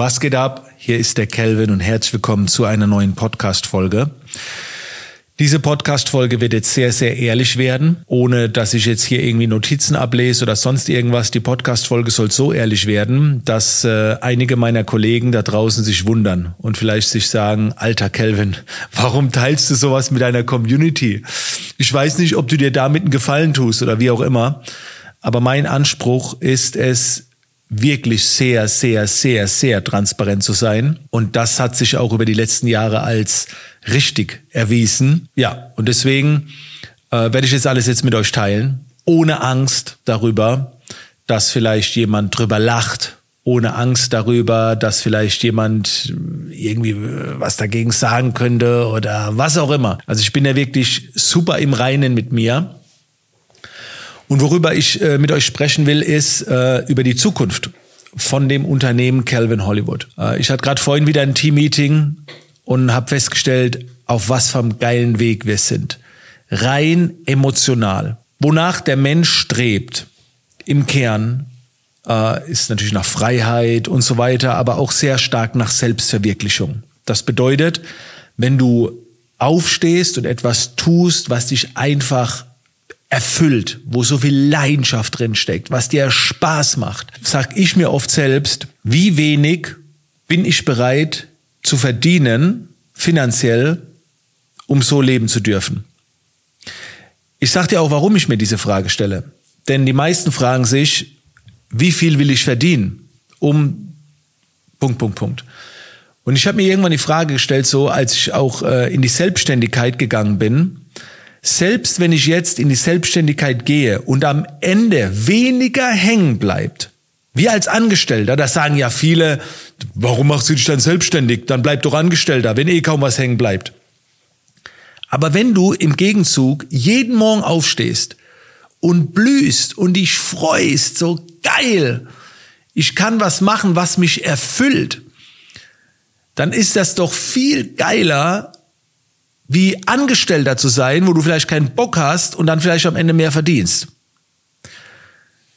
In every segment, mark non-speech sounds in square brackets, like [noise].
Was geht ab? Hier ist der Kelvin und herzlich willkommen zu einer neuen Podcast-Folge. Diese Podcast-Folge wird jetzt sehr, sehr ehrlich werden, ohne dass ich jetzt hier irgendwie Notizen ablese oder sonst irgendwas. Die Podcast-Folge soll so ehrlich werden, dass äh, einige meiner Kollegen da draußen sich wundern und vielleicht sich sagen, alter Kelvin, [laughs] warum teilst du sowas mit deiner Community? Ich weiß nicht, ob du dir damit einen Gefallen tust oder wie auch immer. Aber mein Anspruch ist es, wirklich sehr, sehr, sehr, sehr transparent zu sein. Und das hat sich auch über die letzten Jahre als richtig erwiesen. Ja, und deswegen äh, werde ich jetzt alles jetzt mit euch teilen, ohne Angst darüber, dass vielleicht jemand drüber lacht, ohne Angst darüber, dass vielleicht jemand irgendwie was dagegen sagen könnte oder was auch immer. Also ich bin ja wirklich super im Reinen mit mir und worüber ich äh, mit euch sprechen will, ist äh, über die Zukunft von dem Unternehmen Calvin Hollywood. Äh, ich hatte gerade vorhin wieder ein Team-Meeting und habe festgestellt, auf was vom geilen Weg wir sind. Rein emotional. Wonach der Mensch strebt im Kern, äh, ist natürlich nach Freiheit und so weiter, aber auch sehr stark nach Selbstverwirklichung. Das bedeutet, wenn du aufstehst und etwas tust, was dich einfach erfüllt, wo so viel Leidenschaft drin steckt, was dir Spaß macht, sag ich mir oft selbst, wie wenig bin ich bereit zu verdienen, finanziell, um so leben zu dürfen. Ich sag dir auch, warum ich mir diese Frage stelle. Denn die meisten fragen sich, wie viel will ich verdienen, um Punkt, Punkt, Punkt. Und ich habe mir irgendwann die Frage gestellt, so als ich auch äh, in die Selbstständigkeit gegangen bin, selbst wenn ich jetzt in die Selbstständigkeit gehe und am Ende weniger hängen bleibt, wie als Angestellter, das sagen ja viele, warum machst du dich dann selbstständig? Dann bleib doch Angestellter, wenn eh kaum was hängen bleibt. Aber wenn du im Gegenzug jeden Morgen aufstehst und blühst und dich freust, so geil, ich kann was machen, was mich erfüllt, dann ist das doch viel geiler, wie Angestellter zu sein, wo du vielleicht keinen Bock hast und dann vielleicht am Ende mehr verdienst.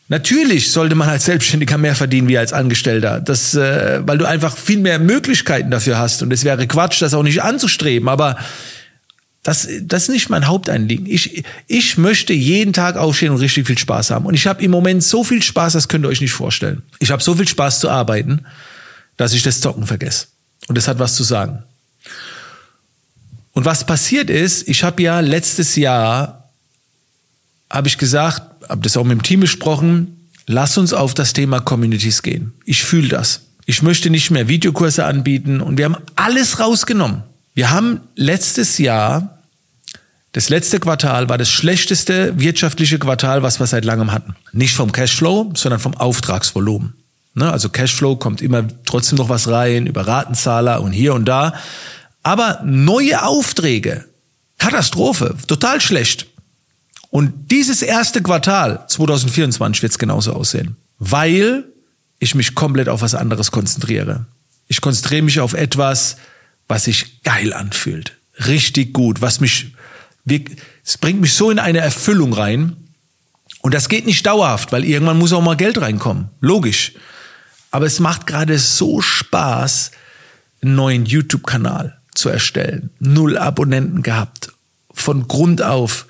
Natürlich sollte man als Selbstständiger mehr verdienen wie als Angestellter, das, äh, weil du einfach viel mehr Möglichkeiten dafür hast und es wäre Quatsch, das auch nicht anzustreben. Aber das, das ist nicht mein Haupteinliegen. Ich, ich möchte jeden Tag aufstehen und richtig viel Spaß haben. Und ich habe im Moment so viel Spaß, das könnt ihr euch nicht vorstellen. Ich habe so viel Spaß zu arbeiten, dass ich das Zocken vergesse. Und das hat was zu sagen. Und was passiert ist, ich habe ja letztes Jahr, habe ich gesagt, habe das auch mit dem Team besprochen, lass uns auf das Thema Communities gehen. Ich fühle das. Ich möchte nicht mehr Videokurse anbieten und wir haben alles rausgenommen. Wir haben letztes Jahr, das letzte Quartal war das schlechteste wirtschaftliche Quartal, was wir seit langem hatten. Nicht vom Cashflow, sondern vom Auftragsvolumen. Ne, also Cashflow kommt immer trotzdem noch was rein über Ratenzahler und hier und da. Aber neue Aufträge, Katastrophe, total schlecht. Und dieses erste Quartal 2024 wird es genauso aussehen, weil ich mich komplett auf was anderes konzentriere. Ich konzentriere mich auf etwas, was sich geil anfühlt, richtig gut, was mich, es bringt mich so in eine Erfüllung rein. Und das geht nicht dauerhaft, weil irgendwann muss auch mal Geld reinkommen, logisch. Aber es macht gerade so Spaß, einen neuen YouTube-Kanal, zu erstellen. Null Abonnenten gehabt. Von Grund auf.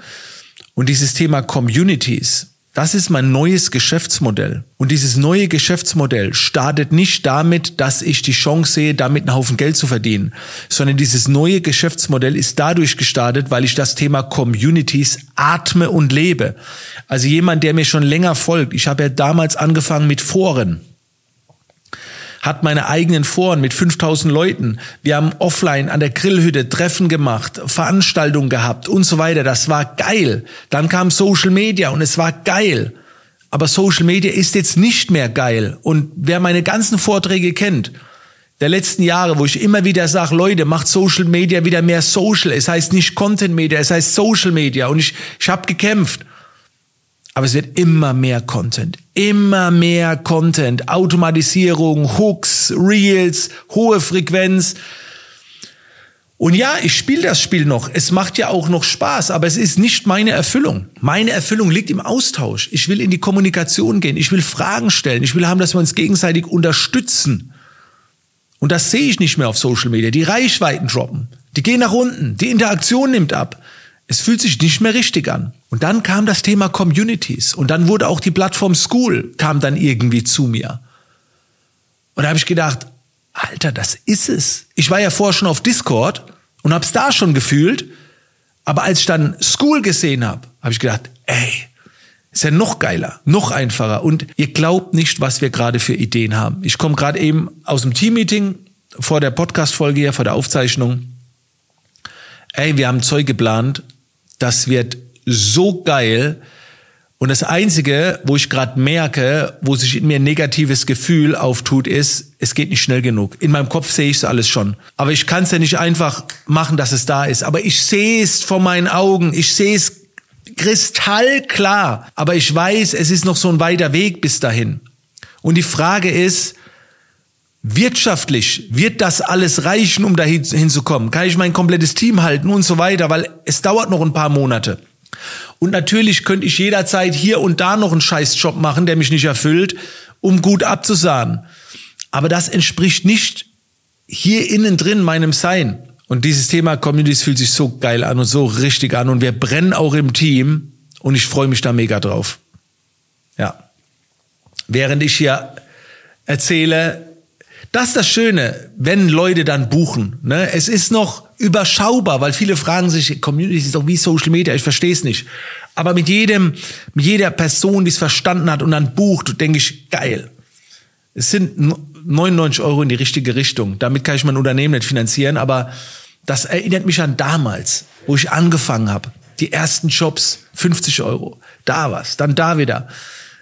Und dieses Thema Communities, das ist mein neues Geschäftsmodell. Und dieses neue Geschäftsmodell startet nicht damit, dass ich die Chance sehe, damit einen Haufen Geld zu verdienen, sondern dieses neue Geschäftsmodell ist dadurch gestartet, weil ich das Thema Communities atme und lebe. Also jemand, der mir schon länger folgt, ich habe ja damals angefangen mit Foren hat meine eigenen Foren mit 5000 Leuten. Wir haben offline an der Grillhütte Treffen gemacht, Veranstaltungen gehabt und so weiter. Das war geil. Dann kam Social Media und es war geil. Aber Social Media ist jetzt nicht mehr geil. Und wer meine ganzen Vorträge kennt, der letzten Jahre, wo ich immer wieder sage, Leute, macht Social Media wieder mehr Social. Es heißt nicht Content Media, es heißt Social Media. Und ich, ich habe gekämpft. Aber es wird immer mehr Content, immer mehr Content, Automatisierung, Hooks, Reels, hohe Frequenz. Und ja, ich spiele das Spiel noch. Es macht ja auch noch Spaß, aber es ist nicht meine Erfüllung. Meine Erfüllung liegt im Austausch. Ich will in die Kommunikation gehen. Ich will Fragen stellen. Ich will haben, dass wir uns gegenseitig unterstützen. Und das sehe ich nicht mehr auf Social Media. Die Reichweiten droppen. Die gehen nach unten. Die Interaktion nimmt ab. Es fühlt sich nicht mehr richtig an. Und dann kam das Thema Communities. Und dann wurde auch die Plattform School, kam dann irgendwie zu mir. Und da habe ich gedacht, Alter, das ist es. Ich war ja vorher schon auf Discord und habe es da schon gefühlt. Aber als ich dann School gesehen habe, habe ich gedacht, ey, ist ja noch geiler, noch einfacher. Und ihr glaubt nicht, was wir gerade für Ideen haben. Ich komme gerade eben aus dem Teammeeting vor der Podcast-Folge hier, vor der Aufzeichnung. Ey, wir haben Zeug geplant. Das wird so geil. Und das Einzige, wo ich gerade merke, wo sich in mir ein negatives Gefühl auftut, ist, es geht nicht schnell genug. In meinem Kopf sehe ich es alles schon. Aber ich kann es ja nicht einfach machen, dass es da ist. Aber ich sehe es vor meinen Augen. Ich sehe es kristallklar. Aber ich weiß, es ist noch so ein weiter Weg bis dahin. Und die Frage ist, wirtschaftlich wird das alles reichen, um dahin hinzukommen? Kann ich mein komplettes Team halten und so weiter? Weil es dauert noch ein paar Monate. Und natürlich könnte ich jederzeit hier und da noch einen Scheißjob machen, der mich nicht erfüllt, um gut abzusahnen. Aber das entspricht nicht hier innen drin meinem Sein. Und dieses Thema Communities fühlt sich so geil an und so richtig an und wir brennen auch im Team und ich freue mich da mega drauf. Ja. Während ich hier erzähle, das ist das Schöne, wenn Leute dann buchen. Ne? Es ist noch überschaubar, weil viele fragen sich, Communities ist doch wie Social Media, ich verstehe es nicht. Aber mit jedem, mit jeder Person, die es verstanden hat und dann bucht, denke ich, geil. Es sind 99 Euro in die richtige Richtung. Damit kann ich mein Unternehmen nicht finanzieren, aber das erinnert mich an damals, wo ich angefangen habe. Die ersten Jobs, 50 Euro. Da was, dann da wieder.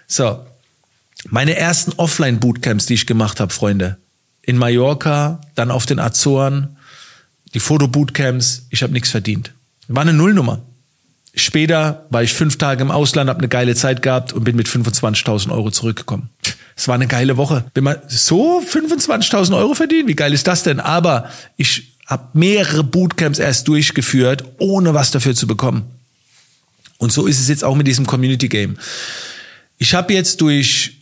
So. Meine ersten Offline-Bootcamps, die ich gemacht habe, Freunde. In Mallorca, dann auf den Azoren, die Fotobootcamps, ich habe nichts verdient. War eine Nullnummer. Später war ich fünf Tage im Ausland, habe eine geile Zeit gehabt und bin mit 25.000 Euro zurückgekommen. Es war eine geile Woche. Wenn man so 25.000 Euro verdient, wie geil ist das denn? Aber ich habe mehrere Bootcamps erst durchgeführt, ohne was dafür zu bekommen. Und so ist es jetzt auch mit diesem Community Game. Ich habe jetzt durch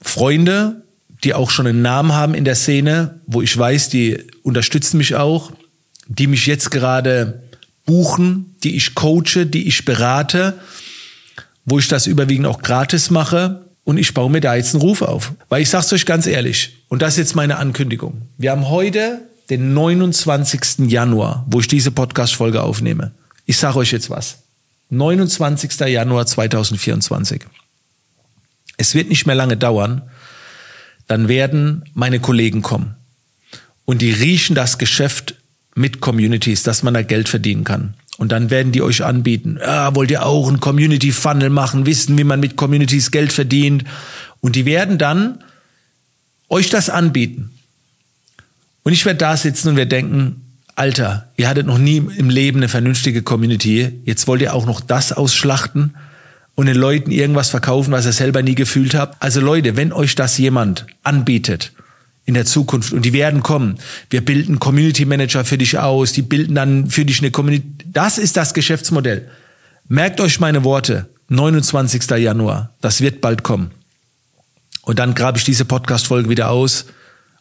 Freunde, die auch schon einen Namen haben in der Szene, wo ich weiß, die unterstützen mich auch, die mich jetzt gerade buchen, die ich coache, die ich berate, wo ich das überwiegend auch gratis mache. Und ich baue mir da jetzt einen Ruf auf. Weil ich sag's euch ganz ehrlich, und das ist jetzt meine Ankündigung. Wir haben heute den 29. Januar, wo ich diese Podcast-Folge aufnehme. Ich sage euch jetzt was. 29. Januar 2024. Es wird nicht mehr lange dauern, dann werden meine Kollegen kommen. Und die riechen das Geschäft mit Communities, dass man da Geld verdienen kann. Und dann werden die euch anbieten, ah, wollt ihr auch einen Community Funnel machen, wissen, wie man mit Communities Geld verdient. Und die werden dann euch das anbieten. Und ich werde da sitzen und wir denken, Alter, ihr hattet noch nie im Leben eine vernünftige Community. Jetzt wollt ihr auch noch das ausschlachten und den Leuten irgendwas verkaufen, was ihr selber nie gefühlt habt. Also Leute, wenn euch das jemand anbietet in der Zukunft und die werden kommen, wir bilden Community Manager für dich aus, die bilden dann für dich eine Community. Das ist das Geschäftsmodell. Merkt euch meine Worte. 29. Januar. Das wird bald kommen. Und dann grabe ich diese Podcast-Folge wieder aus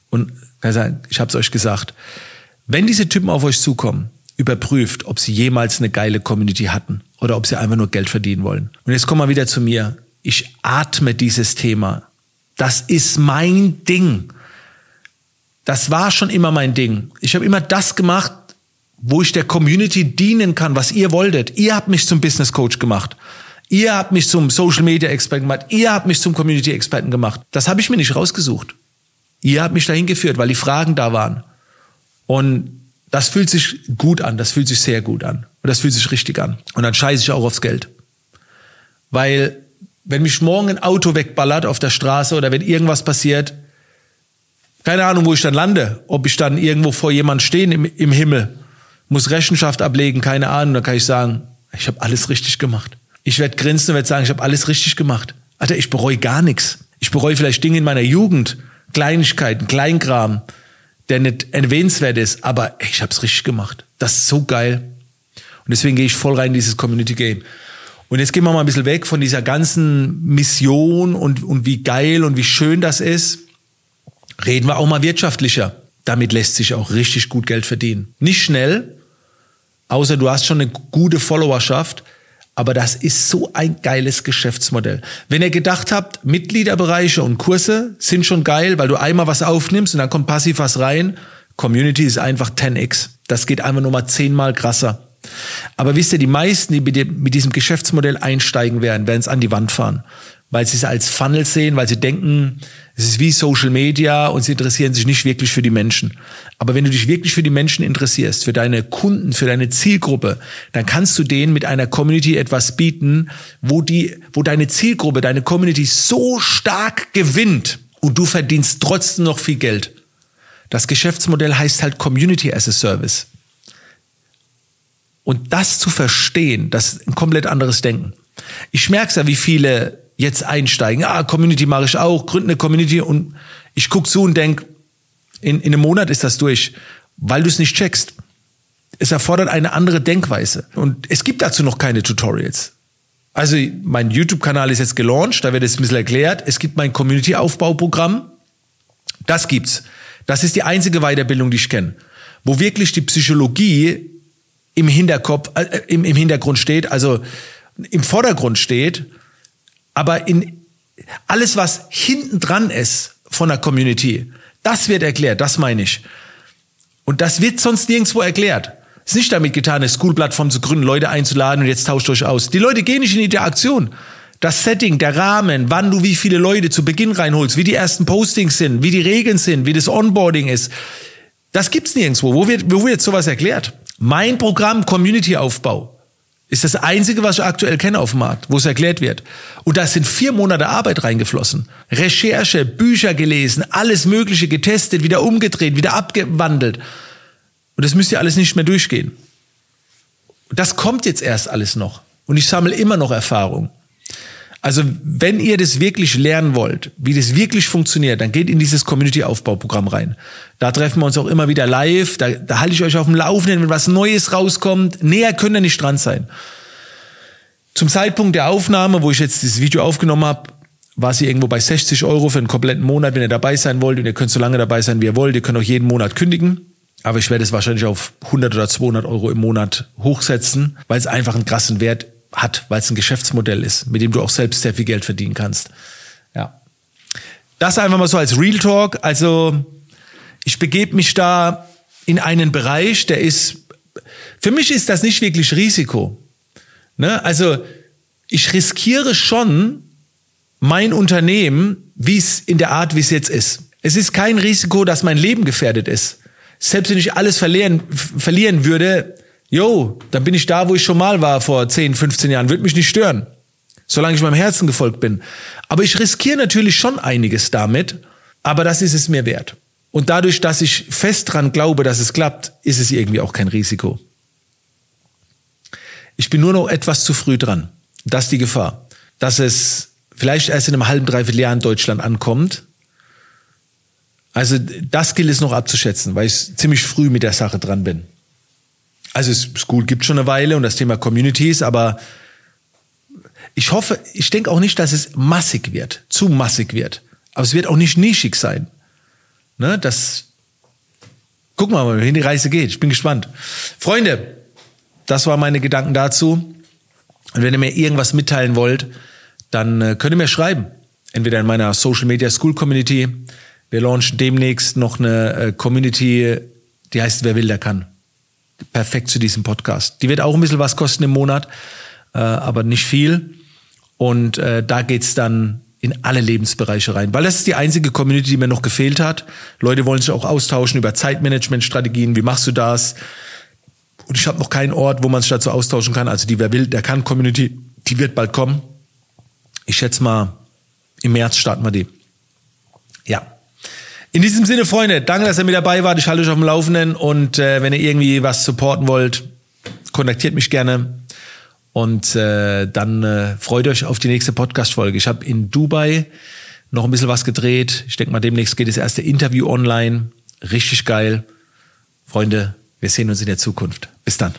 und ich habe es euch gesagt. Wenn diese Typen auf euch zukommen, überprüft, ob sie jemals eine geile Community hatten oder ob sie einfach nur Geld verdienen wollen. Und jetzt kommen wir wieder zu mir. Ich atme dieses Thema. Das ist mein Ding. Das war schon immer mein Ding. Ich habe immer das gemacht, wo ich der Community dienen kann, was ihr wolltet. Ihr habt mich zum Business Coach gemacht. Ihr habt mich zum Social Media Experten gemacht. Ihr habt mich zum Community Experten gemacht. Das habe ich mir nicht rausgesucht. Ihr habt mich dahin geführt, weil die Fragen da waren. Und das fühlt sich gut an, das fühlt sich sehr gut an. Und das fühlt sich richtig an. Und dann scheiße ich auch aufs Geld. Weil, wenn mich morgen ein Auto wegballert auf der Straße oder wenn irgendwas passiert, keine Ahnung, wo ich dann lande, ob ich dann irgendwo vor jemand stehen im, im Himmel, muss Rechenschaft ablegen, keine Ahnung, dann kann ich sagen, ich habe alles richtig gemacht. Ich werde grinsen und werde sagen, ich habe alles richtig gemacht. Alter, ich bereue gar nichts. Ich bereue vielleicht Dinge in meiner Jugend, Kleinigkeiten, Kleinkram, der nicht erwähnenswert ist, aber ich habe es richtig gemacht. Das ist so geil. Und deswegen gehe ich voll rein in dieses Community Game. Und jetzt gehen wir mal ein bisschen weg von dieser ganzen Mission und, und wie geil und wie schön das ist. Reden wir auch mal wirtschaftlicher. damit lässt sich auch richtig gut Geld verdienen. Nicht schnell, außer du hast schon eine gute Followerschaft, aber das ist so ein geiles Geschäftsmodell. Wenn ihr gedacht habt, Mitgliederbereiche und Kurse sind schon geil, weil du einmal was aufnimmst und dann kommt passiv was rein, Community ist einfach 10x. Das geht einfach nur mal zehnmal krasser. Aber wisst ihr, die meisten, die mit diesem Geschäftsmodell einsteigen werden, werden es an die Wand fahren weil sie es als Funnel sehen, weil sie denken, es ist wie Social Media und sie interessieren sich nicht wirklich für die Menschen. Aber wenn du dich wirklich für die Menschen interessierst, für deine Kunden, für deine Zielgruppe, dann kannst du denen mit einer Community etwas bieten, wo die, wo deine Zielgruppe, deine Community so stark gewinnt und du verdienst trotzdem noch viel Geld. Das Geschäftsmodell heißt halt Community as a Service. Und das zu verstehen, das ist ein komplett anderes Denken. Ich merke ja, wie viele jetzt einsteigen. Ah, Community mache ich auch, gründe eine Community und ich guck zu und denk, in, in einem Monat ist das durch, weil du es nicht checkst. Es erfordert eine andere Denkweise. Und es gibt dazu noch keine Tutorials. Also mein YouTube-Kanal ist jetzt gelauncht, da wird es ein bisschen erklärt. Es gibt mein Community-Aufbauprogramm. Das gibt's. Das ist die einzige Weiterbildung, die ich kenne. Wo wirklich die Psychologie im Hinterkopf, äh, im, im Hintergrund steht, also im Vordergrund steht aber in alles, was hinten dran ist von der Community, das wird erklärt, das meine ich. Und das wird sonst nirgendwo erklärt. Es ist nicht damit getan, eine School-Plattform zu gründen, Leute einzuladen und jetzt tauscht euch aus. Die Leute gehen nicht in Interaktion. Das Setting, der Rahmen, wann du wie viele Leute zu Beginn reinholst, wie die ersten Postings sind, wie die Regeln sind, wie das Onboarding ist, das gibt's nirgendwo. Wo wird, wo wird sowas erklärt? Mein Programm Community-Aufbau ist das einzige, was ich aktuell kenne auf dem Markt, wo es erklärt wird. Und da sind vier Monate Arbeit reingeflossen. Recherche, Bücher gelesen, alles Mögliche getestet, wieder umgedreht, wieder abgewandelt. Und das müsst ihr alles nicht mehr durchgehen. Das kommt jetzt erst alles noch. Und ich sammle immer noch Erfahrung. Also wenn ihr das wirklich lernen wollt, wie das wirklich funktioniert, dann geht in dieses Community-Aufbauprogramm rein. Da treffen wir uns auch immer wieder live. Da, da halte ich euch auf dem Laufenden, wenn was Neues rauskommt. Näher könnt ihr nicht dran sein. Zum Zeitpunkt der Aufnahme, wo ich jetzt dieses Video aufgenommen habe, war sie irgendwo bei 60 Euro für einen kompletten Monat, wenn ihr dabei sein wollt. Und ihr könnt so lange dabei sein, wie ihr wollt. Ihr könnt auch jeden Monat kündigen. Aber ich werde es wahrscheinlich auf 100 oder 200 Euro im Monat hochsetzen, weil es einfach einen krassen Wert hat, weil es ein Geschäftsmodell ist, mit dem du auch selbst sehr viel Geld verdienen kannst. Ja. Das einfach mal so als Real Talk. Also ich begebe mich da in einen Bereich, der ist, für mich ist das nicht wirklich Risiko. Ne? Also ich riskiere schon mein Unternehmen, wie es in der Art, wie es jetzt ist. Es ist kein Risiko, dass mein Leben gefährdet ist. Selbst wenn ich alles verlieren, verlieren würde, yo, dann bin ich da, wo ich schon mal war vor 10, 15 Jahren, wird mich nicht stören, solange ich meinem Herzen gefolgt bin. Aber ich riskiere natürlich schon einiges damit, aber das ist es mir wert. Und dadurch, dass ich fest dran glaube, dass es klappt, ist es irgendwie auch kein Risiko. Ich bin nur noch etwas zu früh dran. Das ist die Gefahr. Dass es vielleicht erst in einem halben, dreiviertel Jahr in Deutschland ankommt. Also das gilt es noch abzuschätzen, weil ich ziemlich früh mit der Sache dran bin. Also School gibt schon eine Weile und das Thema Communities, aber ich hoffe, ich denke auch nicht, dass es massig wird, zu massig wird. Aber es wird auch nicht nischig sein. Ne, das, guck mal, wohin die Reise geht. Ich bin gespannt. Freunde, das waren meine Gedanken dazu. Und wenn ihr mir irgendwas mitteilen wollt, dann äh, könnt ihr mir schreiben. Entweder in meiner Social Media School Community. Wir launchen demnächst noch eine äh, Community, die heißt Wer will, der kann perfekt zu diesem Podcast. Die wird auch ein bisschen was kosten im Monat, äh, aber nicht viel. Und äh, da geht's dann in alle Lebensbereiche rein, weil das ist die einzige Community, die mir noch gefehlt hat. Leute wollen sich auch austauschen über Zeitmanagement-Strategien. Wie machst du das? Und ich habe noch keinen Ort, wo man sich dazu austauschen kann. Also die Wer will, der kann Community, die wird bald kommen. Ich schätze mal, im März starten wir die. Ja. In diesem Sinne, Freunde, danke, dass ihr mit dabei wart. Ich halte euch auf dem Laufenden und äh, wenn ihr irgendwie was supporten wollt, kontaktiert mich gerne. Und äh, dann äh, freut euch auf die nächste Podcast-Folge. Ich habe in Dubai noch ein bisschen was gedreht. Ich denke mal, demnächst geht das erste Interview online. Richtig geil. Freunde, wir sehen uns in der Zukunft. Bis dann.